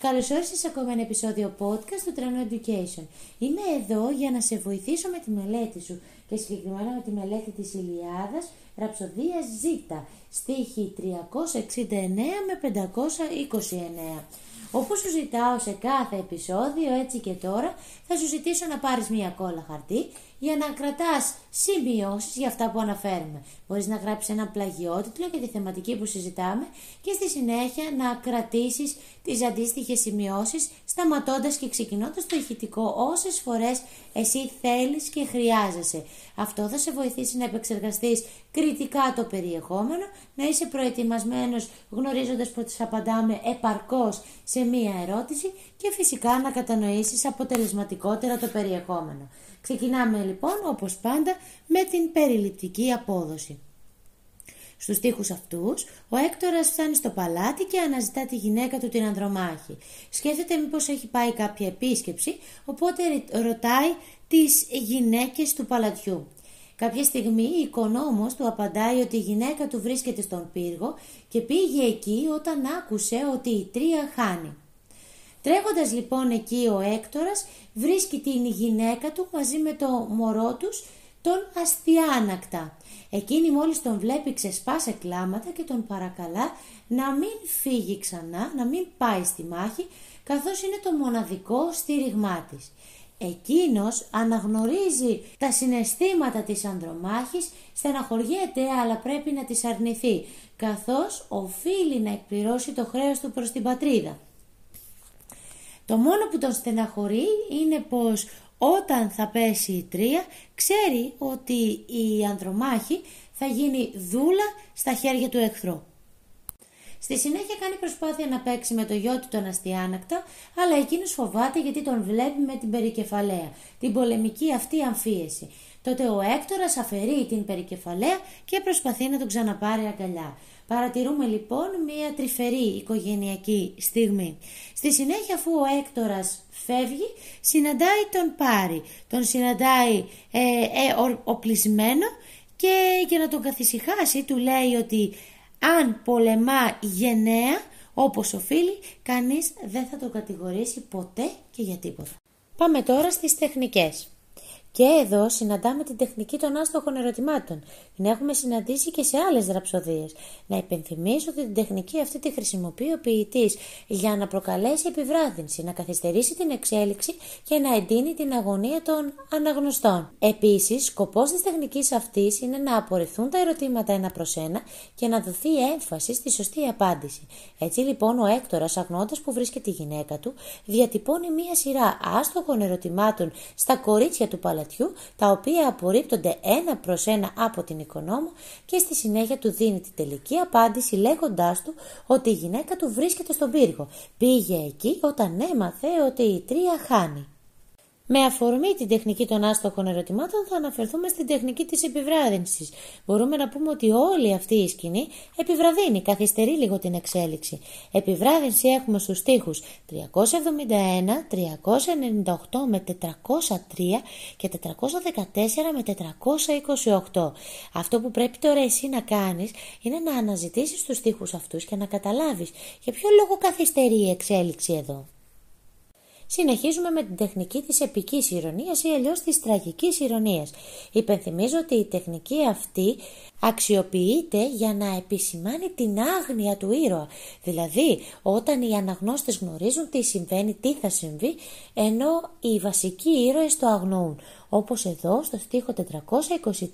Καλώς ήρθατε σε ακόμα ένα επεισόδιο podcast του Trano Education. Είμαι εδώ για να σε βοηθήσω με τη μελέτη σου και συγκεκριμένα με τη μελέτη της Ηλιάδας Ραψοδίας Ζ, στίχη 369 με 529. Όπως σου ζητάω σε κάθε επεισόδιο, έτσι και τώρα, θα σου ζητήσω να πάρεις μία κόλλα χαρτί για να κρατάς σημειώσεις για αυτά που αναφέρουμε. Μπορείς να γράψεις ένα πλαγιότιτλο για τη θεματική που συζητάμε και στη συνέχεια να κρατήσεις τις αντίστοιχες σημειώσεις σταματώντας και ξεκινώντας το ηχητικό όσες φορές εσύ θέλεις και χρειάζεσαι. Αυτό θα σε βοηθήσει να επεξεργαστείς κριτικά το περιεχόμενο, να είσαι προετοιμασμένος γνωρίζοντας πως απαντάμε επαρκώς σε μία ερώτηση και φυσικά να κατανοήσεις αποτελεσματικότερα το περιεχόμενο. Ξεκινάμε λοιπόν όπως πάντα με την περιληπτική απόδοση. Στους στίχους αυτούς, ο Έκτορας φτάνει στο παλάτι και αναζητά τη γυναίκα του την Ανδρομάχη. Σκέφτεται μήπως έχει πάει κάποια επίσκεψη, οπότε ρωτάει τις γυναίκες του παλατιού. Κάποια στιγμή η οικονόμος του απαντάει ότι η γυναίκα του βρίσκεται στον πύργο και πήγε εκεί όταν άκουσε ότι η τρία χάνει. Τρέχοντας λοιπόν εκεί ο Έκτορας βρίσκει την γυναίκα του μαζί με το μωρό τους τον αστιάνακτα. Εκείνη μόλις τον βλέπει ξεσπάσε κλάματα και τον παρακαλά να μην φύγει ξανά, να μην πάει στη μάχη καθώς είναι το μοναδικό στήριγμά της. Εκείνος αναγνωρίζει τα συναισθήματα της ανδρομάχης, στεναχωριέται αλλά πρέπει να τις αρνηθεί, καθώς οφείλει να εκπληρώσει το χρέος του προς την πατρίδα. Το μόνο που τον στεναχωρεί είναι πως όταν θα πέσει η τρία ξέρει ότι η ανδρομάχη θα γίνει δούλα στα χέρια του εχθρού. Στη συνέχεια κάνει προσπάθεια να παίξει με το γιο του τον αστιάνακτα, αλλά εκείνος φοβάται γιατί τον βλέπει με την περικεφαλαία, την πολεμική αυτή αμφίεση. Τότε ο Έκτορας αφαιρεί την περικεφαλαία και προσπαθεί να τον ξαναπάρει αγκαλιά. Παρατηρούμε λοιπόν μία τρυφερή οικογενειακή στιγμή. Στη συνέχεια αφού ο Έκτορας φεύγει, συναντάει τον Πάρη. Τον συναντάει ε, ε, οπλισμένο και για να τον καθησυχάσει του λέει ότι αν πολεμά γενναία όπως οφείλει, κανείς δεν θα τον κατηγορήσει ποτέ και για τίποτα. Πάμε τώρα στις τεχνικές. Και εδώ συναντάμε την τεχνική των άστοχων ερωτημάτων. Την έχουμε συναντήσει και σε άλλες δραψοδίες. Να υπενθυμίσω ότι την τεχνική αυτή τη χρησιμοποιεί ο ποιητής για να προκαλέσει επιβράδυνση, να καθυστερήσει την εξέλιξη και να εντείνει την αγωνία των αναγνωστών. Επίσης, σκοπός της τεχνικής αυτής είναι να απορριφθούν τα ερωτήματα ένα προς ένα και να δοθεί έμφαση στη σωστή απάντηση. Έτσι λοιπόν ο Έκτορας αγνώντας που βρίσκεται η γυναίκα του διατυπώνει μία σειρά άστοχων ερωτημάτων στα κορίτσια του παλατιού τα οποία απορρίπτονται ένα προς ένα από την οικονόμο και στη συνέχεια του δίνει τη τελική απάντηση λέγοντάς του ότι η γυναίκα του βρίσκεται στον πύργο. Πήγε εκεί όταν έμαθε ότι η τρία χάνει. Με αφορμή την τεχνική των άστοχων ερωτημάτων θα αναφερθούμε στην τεχνική της επιβράδυνσης. Μπορούμε να πούμε ότι όλη αυτή η σκηνή επιβραδύνει, καθυστερεί λίγο την εξέλιξη. Επιβράδυνση έχουμε στους στίχους 371, 398 με 403 και 414 με 428. Αυτό που πρέπει τώρα εσύ να κάνεις είναι να αναζητήσεις τους στίχους αυτούς και να καταλάβεις για ποιο λόγο καθυστερεί η εξέλιξη εδώ. Συνεχίζουμε με την τεχνική της επικής ηρωνίας ή αλλιώς της τραγικής ηρωνίας. Υπενθυμίζω ότι η τεχνική αυτή αξιοποιείται για να επισημάνει την άγνοια του ήρωα. Δηλαδή, όταν οι αναγνώστες γνωρίζουν τι συμβαίνει, τι θα συμβεί, ενώ οι βασικοί ήρωες το αγνοούν. Όπως εδώ στο στίχο 423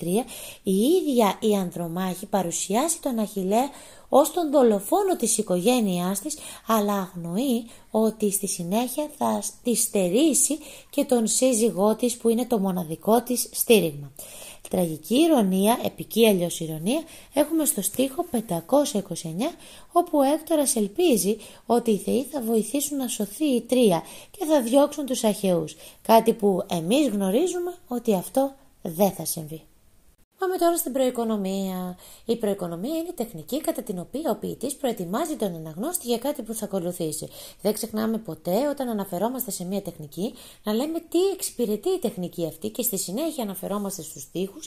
η ίδια η Ανδρομάχη παρουσιάσει τον Αχιλέα ως τον δολοφόνο της οικογένειάς της, αλλά αγνοεί ότι στη συνέχεια θα τη στερήσει και τον σύζυγό της που είναι το μοναδικό της στήριγμα. Τραγική ηρωνία, επική αλλιώς ηρωνία, έχουμε στο στίχο 529 όπου ο Έκτορας ελπίζει ότι οι θεοί θα βοηθήσουν να σωθεί η τρία και θα διώξουν τους αχαιούς, κάτι που εμείς γνωρίζουμε ότι αυτό δεν θα συμβεί. Πάμε τώρα στην προοικονομία. Η προοικονομία είναι η τεχνική κατά την οποία ο ποιητής προετοιμάζει τον αναγνώστη για κάτι που θα ακολουθήσει. Δεν ξεχνάμε ποτέ όταν αναφερόμαστε σε μια τεχνική να λέμε τι εξυπηρετεί η τεχνική αυτή και στη συνέχεια αναφερόμαστε στους τοίχου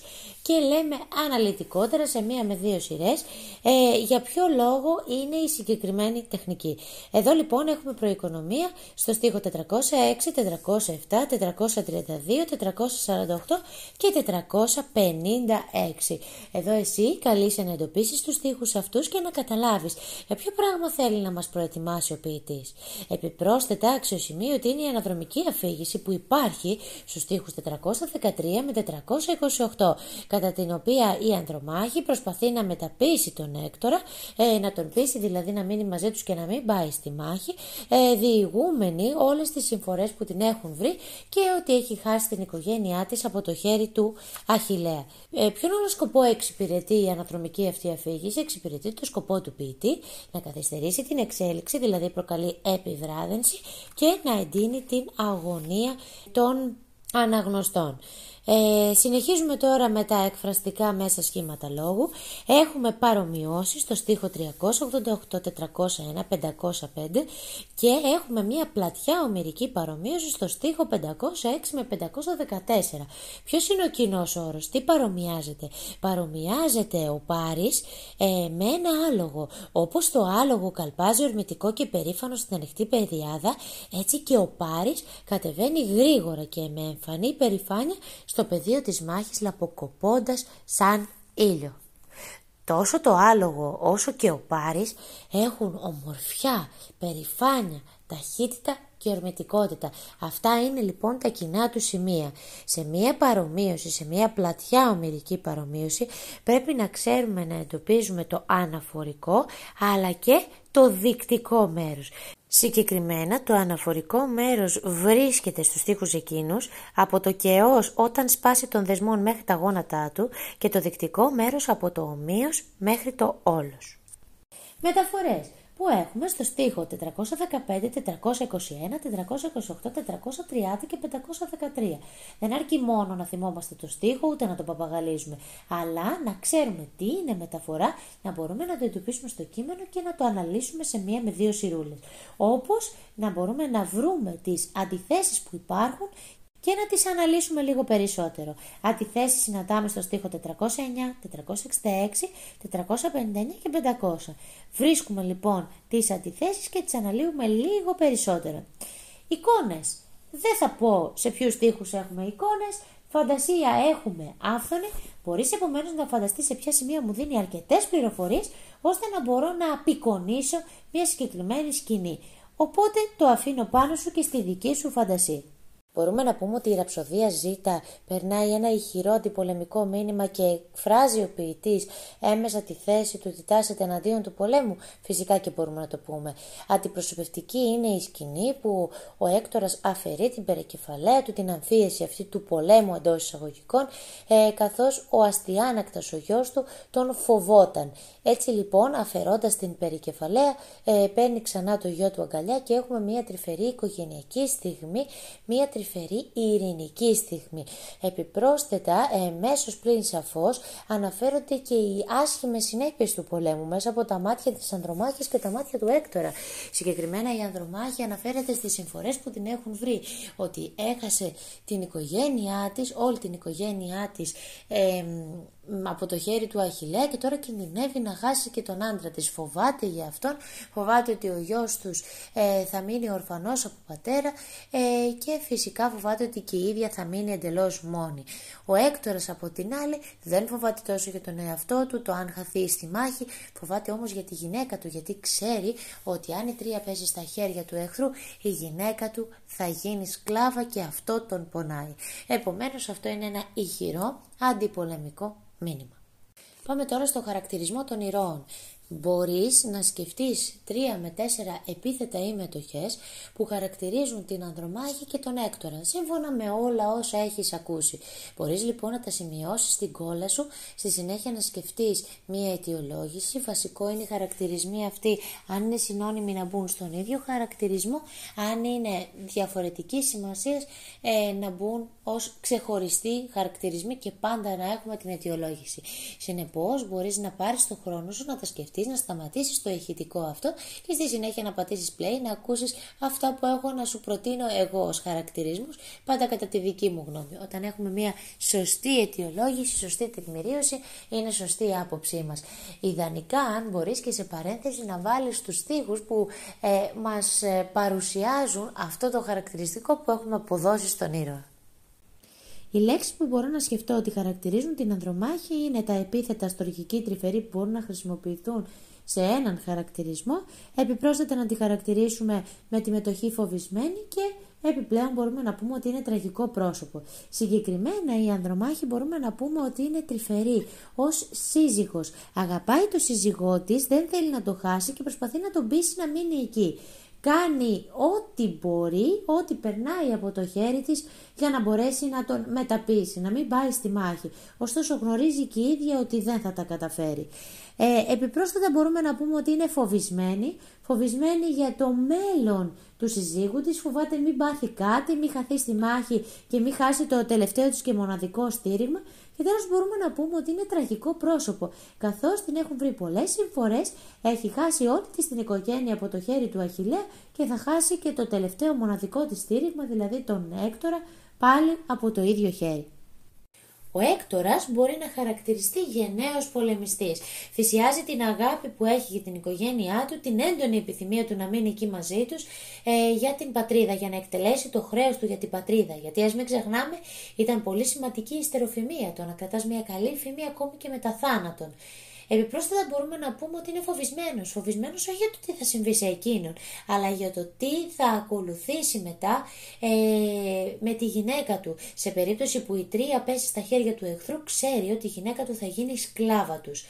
και λέμε αναλυτικότερα σε μία με δύο σειρές ε, για ποιο λόγο είναι η συγκεκριμένη τεχνική. Εδώ λοιπόν έχουμε προοικονομία στο στίχο 406, 407, 432, 448 και 450 6. Εδώ εσύ καλείσαι να εντοπίσει τους στίχους αυτούς και να καταλάβεις για ποιο πράγμα θέλει να μας προετοιμάσει ο ποιητής. Επιπρόσθετα αξιοσημείω ότι είναι η αναδρομική αφήγηση που υπάρχει στους στίχους 413 με 428 κατά την οποία η Ανδρομάχη προσπαθεί να μεταπίσει τον Έκτορα, ε, να τον πείσει δηλαδή να μείνει μαζί τους και να μην πάει στη μάχη, ε, διηγούμενη όλες τις συμφορές που την έχουν βρει και ότι έχει χάσει την οικογένειά της από το χέρι του Αχιλέα. Ε, ποιον όλο σκοπό εξυπηρετεί η αναδρομική αυτή αφήγηση, εξυπηρετεί το σκοπό του ποιητή να καθυστερήσει την εξέλιξη, δηλαδή προκαλεί επιβράδυνση και να εντείνει την αγωνία των αναγνωστών. Ε, συνεχίζουμε τώρα με τα εκφραστικά μέσα σχήματα λόγου. Έχουμε παρομοιώσεις στο στίχο 388, 401, 505 και έχουμε μια πλατιά ομυρική παρομοίωση στο στίχο 506 με 514. Ποιος είναι ο κοινός όρος, τι παρομοιάζεται; Παρομοιάζεται ο Πάρης ε, με ένα άλογο. Όπως το άλογο καλπάζει ορμητικό και περήφανο στην ανοιχτή παιδιάδα, έτσι και ο Πάρης κατεβαίνει γρήγορα και με εμφανή περηφάνεια στο πεδίο της μάχης λαποκοπώντας σαν ήλιο. Τόσο το άλογο όσο και ο Πάρης έχουν ομορφιά, περηφάνεια, ταχύτητα και ορμητικότητα. Αυτά είναι λοιπόν τα κοινά του σημεία. Σε μία παρομοίωση, σε μία πλατιά ομυρική παρομοίωση πρέπει να ξέρουμε να εντοπίζουμε το αναφορικό αλλά και το δεικτικό μέρος. Συγκεκριμένα το αναφορικό μέρος βρίσκεται στους στίχους εκείνους από το κεός όταν σπάσει των δεσμών μέχρι τα γόνατά του και το δεικτικό μέρος από το ομοίος μέχρι το όλος. Μεταφορές που έχουμε στο στίχο 415, 421, 428, 430 και 513. Δεν αρκεί μόνο να θυμόμαστε το στίχο ούτε να το παπαγαλίζουμε, αλλά να ξέρουμε τι είναι μεταφορά, να μπορούμε να το εντοπίσουμε στο κείμενο και να το αναλύσουμε σε μία με δύο σειρούλες. Όπως να μπορούμε να βρούμε τις αντιθέσεις που υπάρχουν και να τις αναλύσουμε λίγο περισσότερο. Αντιθέσεις συναντάμε στο στίχο 409, 466, 459 και 500. Βρίσκουμε λοιπόν τις αντιθέσεις και τις αναλύουμε λίγο περισσότερο. Εικόνες. Δεν θα πω σε ποιους στίχους έχουμε εικόνες, φαντασία έχουμε άφθονη, μπορείς επομένως να φανταστείς σε ποια σημεία μου δίνει αρκετές πληροφορίες, ώστε να μπορώ να απεικονίσω μια συγκεκριμένη σκηνή. Οπότε το αφήνω πάνω σου και στη δική σου φαντασία. Μπορούμε να πούμε ότι η ραψοδία Ζήτα περνάει ένα ηχηρό αντιπολεμικό μήνυμα και εκφράζει ο ποιητής έμεσα τη θέση του διτάσσεται εναντίον του πολέμου. Φυσικά και μπορούμε να το πούμε. Αντιπροσωπευτική είναι η σκηνή που ο Έκτορας αφαιρεί την περικεφαλαία του, την αμφίεση αυτή του πολέμου εντός εισαγωγικών, ε, καθώς ο αστιάνακτος ο γιος του τον φοβόταν. Έτσι λοιπόν αφαιρώντας την περικεφαλαία ε, παίρνει ξανά το γιο του αγκαλιά και έχουμε μια τρυφερή οικογενειακή στιγμή, μια τρυφερή ειρηνική στιγμή. Επιπρόσθετα, εμέσως πριν σαφώς, αναφέρονται και οι άσχημες συνέπειες του πολέμου μέσα από τα μάτια της Ανδρομάχης και τα μάτια του Έκτορα. Συγκεκριμένα η Ανδρομάχη αναφέρεται στις συμφορές που την έχουν βρει, ότι έχασε την οικογένειά της, όλη την οικογένειά της, ε, από το χέρι του Αχιλέα και τώρα κινδυνεύει να χάσει και τον άντρα της. Φοβάται για αυτόν, φοβάται ότι ο γιος τους ε, θα μείνει ορφανός από πατέρα ε, και φυσικά φοβάται ότι και η ίδια θα μείνει εντελώς μόνη. Ο Έκτορας από την άλλη δεν φοβάται τόσο για τον εαυτό του, το αν χαθεί στη μάχη, φοβάται όμως για τη γυναίκα του γιατί ξέρει ότι αν η τρία παίζει στα χέρια του εχθρού η γυναίκα του θα γίνει σκλάβα και αυτό τον πονάει. Επομένως αυτό είναι ένα ηχηρό αντιπολεμικό μήνυμα. Πάμε τώρα στο χαρακτηρισμό των ηρώων. Μπορείς να σκεφτείς τρία με τέσσερα επίθετα ή μετοχές που χαρακτηρίζουν την ανδρομάχη και τον έκτορα, σύμφωνα με όλα όσα έχεις ακούσει. Μπορείς λοιπόν να τα σημειώσεις στην κόλλα σου, στη συνέχεια να σκεφτείς μία αιτιολόγηση, βασικό είναι οι χαρακτηρισμοί αυτοί, αν είναι συνώνυμοι να μπουν στον ίδιο χαρακτηρισμό, αν είναι διαφορετικής σημασίας ε, να μπουν ως ξεχωριστοί χαρακτηρισμοί και πάντα να έχουμε την αιτιολόγηση. Συνεπώς μπορείς να πάρεις το χρόνο σου να τα σκεφτείς να σταματήσεις το ηχητικό αυτό και στη συνέχεια να πατήσεις play, να ακούσεις αυτά που έχω να σου προτείνω εγώ ως χαρακτηρισμούς, πάντα κατά τη δική μου γνώμη. Όταν έχουμε μια σωστή αιτιολόγηση, σωστή τεκμηρίωση, είναι σωστή η άποψή μας. Ιδανικά, αν μπορείς και σε παρένθεση να βάλεις τους στίχους που ε, μας ε, παρουσιάζουν αυτό το χαρακτηριστικό που έχουμε αποδώσει στον ήρωα. Οι λέξεις που μπορώ να σκεφτώ ότι χαρακτηρίζουν την ανδρομάχη είναι τα επίθετα στοργική τρυφερή που μπορούν να χρησιμοποιηθούν σε έναν χαρακτηρισμό, επιπρόσθετα να τη χαρακτηρίσουμε με τη μετοχή φοβισμένη και επιπλέον μπορούμε να πούμε ότι είναι τραγικό πρόσωπο. Συγκεκριμένα η ανδρομάχη μπορούμε να πούμε ότι είναι τρυφερή ως σύζυγος. Αγαπάει το σύζυγό της, δεν θέλει να το χάσει και προσπαθεί να τον πείσει να μείνει εκεί κάνει ό,τι μπορεί, ό,τι περνάει από το χέρι της για να μπορέσει να τον μεταπίσει, να μην πάει στη μάχη. Ωστόσο γνωρίζει και η ίδια ότι δεν θα τα καταφέρει. Ε, επιπρόσθετα μπορούμε να πούμε ότι είναι φοβισμένη, φοβισμένη για το μέλλον του συζύγου της, φοβάται μην πάθει κάτι, μην χαθεί στη μάχη και μην χάσει το τελευταίο της και μοναδικό στήριγμα. Και τέλος μπορούμε να πούμε ότι είναι τραγικό πρόσωπο, καθώς την έχουν βρει πολλές φορέ, έχει χάσει όλη της την οικογένεια από το χέρι του Αχηλέα και θα χάσει και το τελευταίο μοναδικό της στήριγμα, δηλαδή τον Έκτορα, πάλι από το ίδιο χέρι. Ο Έκτορας μπορεί να χαρακτηριστεί γενναίος πολεμιστής. Θυσιάζει την αγάπη που έχει για την οικογένειά του, την έντονη επιθυμία του να μείνει εκεί μαζί τους ε, για την πατρίδα, για να εκτελέσει το χρέος του για την πατρίδα. Γιατί ας μην ξεχνάμε ήταν πολύ σημαντική η στεροφημία, το να κρατάς μια καλή φήμη ακόμη και μετά θάνατον. Επιπρόσθετα μπορούμε να πούμε ότι είναι φοβισμένος. Φοβισμένος όχι για το τι θα συμβεί σε εκείνον, αλλά για το τι θα ακολουθήσει μετά ε, με τη γυναίκα του. Σε περίπτωση που η τρία πέσει στα χέρια του εχθρού, ξέρει ότι η γυναίκα του θα γίνει σκλάβα τους.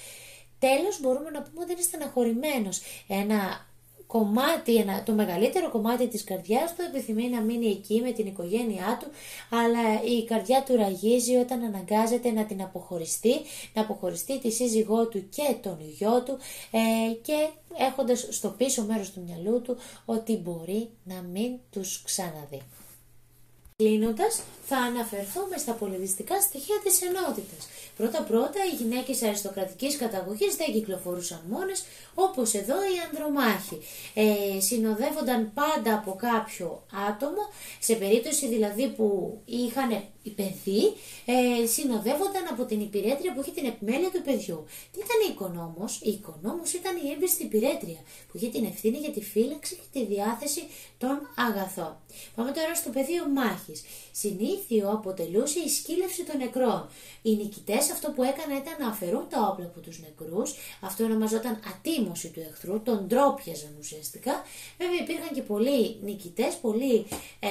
Τέλος μπορούμε να πούμε ότι είναι στεναχωρημένος. Ένα κομμάτι, ένα, το μεγαλύτερο κομμάτι της καρδιάς του επιθυμεί να μείνει εκεί με την οικογένειά του, αλλά η καρδιά του ραγίζει όταν αναγκάζεται να την αποχωριστεί, να αποχωριστεί τη σύζυγό του και τον γιο του ε, και έχοντας στο πίσω μέρος του μυαλού του ότι μπορεί να μην τους ξαναδεί. Κλείνοντας, θα αναφερθούμε στα πολιτιστικά στοιχεία της ενότητας. Πρώτα-πρώτα, οι γυναίκες αριστοκρατικής καταγωγής δεν κυκλοφορούσαν μόνες, όπως εδώ οι ανδρομάχοι. Ε, συνοδεύονταν πάντα από κάποιο άτομο, σε περίπτωση δηλαδή που είχαν παιδί, ε, συνοδεύονταν από την υπηρέτρια που είχε την επιμέλεια του παιδιού. Τι ήταν η οικονόμος, η οικονόμος ήταν η έμπιστη υπηρέτρια που είχε την ευθύνη για τη φύλαξη και τη διάθεση των αγαθών. Πάμε τώρα στο πεδίο μάχης. Συνήθιο αποτελούσε η σκύλευση των νεκρών. Οι νικητές αυτό που έκαναν ήταν να αφαιρούν τα όπλα από τους νεκρούς. Αυτό ονομαζόταν ατίμωση του εχθρού, τον τρόπιαζαν ουσιαστικά. Βέβαια υπήρχαν και πολλοί νικητές, πολλοί ε,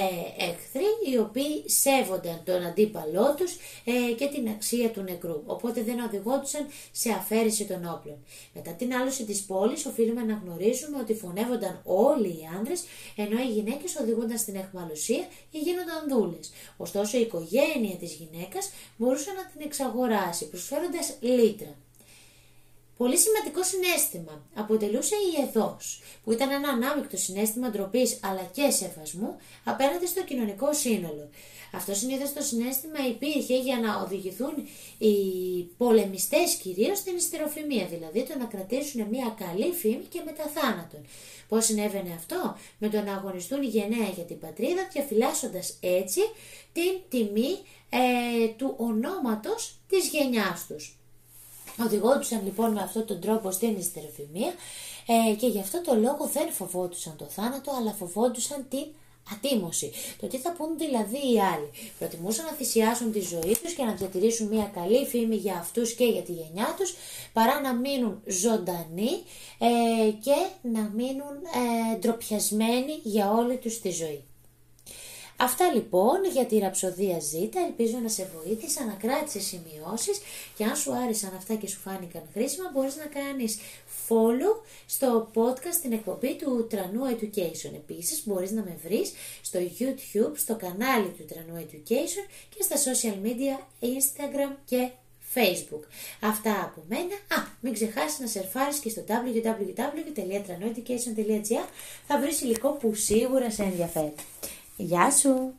εχθροί, οι οποίοι σέβονταν τον αντίπαλό τους ε, και την αξία του νεκρού. Οπότε δεν οδηγόντουσαν σε αφαίρεση των όπλων. Μετά την άλωση της πόλης, οφείλουμε να γνωρίζουμε ότι φωνεύονταν όλοι οι άνδρες, ενώ οι γυναίκες οδηγούνταν στην εχμαλουσία ή γίνονταν δούλε. Ωστόσο η οικογένεια της γυναίκας μπορούσε να την εξαγοράσει προσφέροντας λίτρα. Πολύ σημαντικό συνέστημα αποτελούσε η εδός, που ήταν ένα ανάμεικτο συνέστημα ντροπής αλλά και σεβασμού απέναντι στο κοινωνικό σύνολο. Αυτό συνήθως το συνέστημα υπήρχε για να οδηγηθούν οι πολεμιστές κυρίως στην ιστεροφημία, δηλαδή το να κρατήσουν μια καλή φήμη και μετά θάνατον. Πώς συνέβαινε αυτό; Με το να αγωνιστούν γενναία για την πατρίδα, διαφυλάσσοντας έτσι την τιμή ε, του ονόματος της γενιάς τους. Οδηγόντουσαν λοιπόν με αυτόν τον τρόπο στην ιστεροφημία ε, και γι' αυτό το λόγο δεν φοβόντουσαν το θάνατο αλλά φοβόντουσαν την ατίμωση. Το τι θα πούν δηλαδή οι άλλοι. Προτιμούσαν να θυσιάσουν τη ζωή τους και να διατηρήσουν μια καλή φήμη για αυτούς και για τη γενιά τους παρά να μείνουν ζωντανοί ε, και να μείνουν ε, ντροπιασμένοι για όλη τους τη ζωή. Αυτά λοιπόν για τη ραψοδία Ζήτα. Ελπίζω να σε βοήθησα, να κράτησες σημειώσεις και αν σου άρεσαν αυτά και σου φάνηκαν χρήσιμα, μπορείς να κάνεις follow στο podcast στην εκπομπή του Τρανού Education. Επίσης, μπορείς να με βρεις στο YouTube, στο κανάλι του Τρανού Education και στα social media Instagram και Facebook. Αυτά από μένα. Α, μην ξεχάσεις να σερφάρεις και στο www.tranoeducation.gr θα βρεις υλικό που σίγουρα σε ενδιαφέρει. Γεια σου!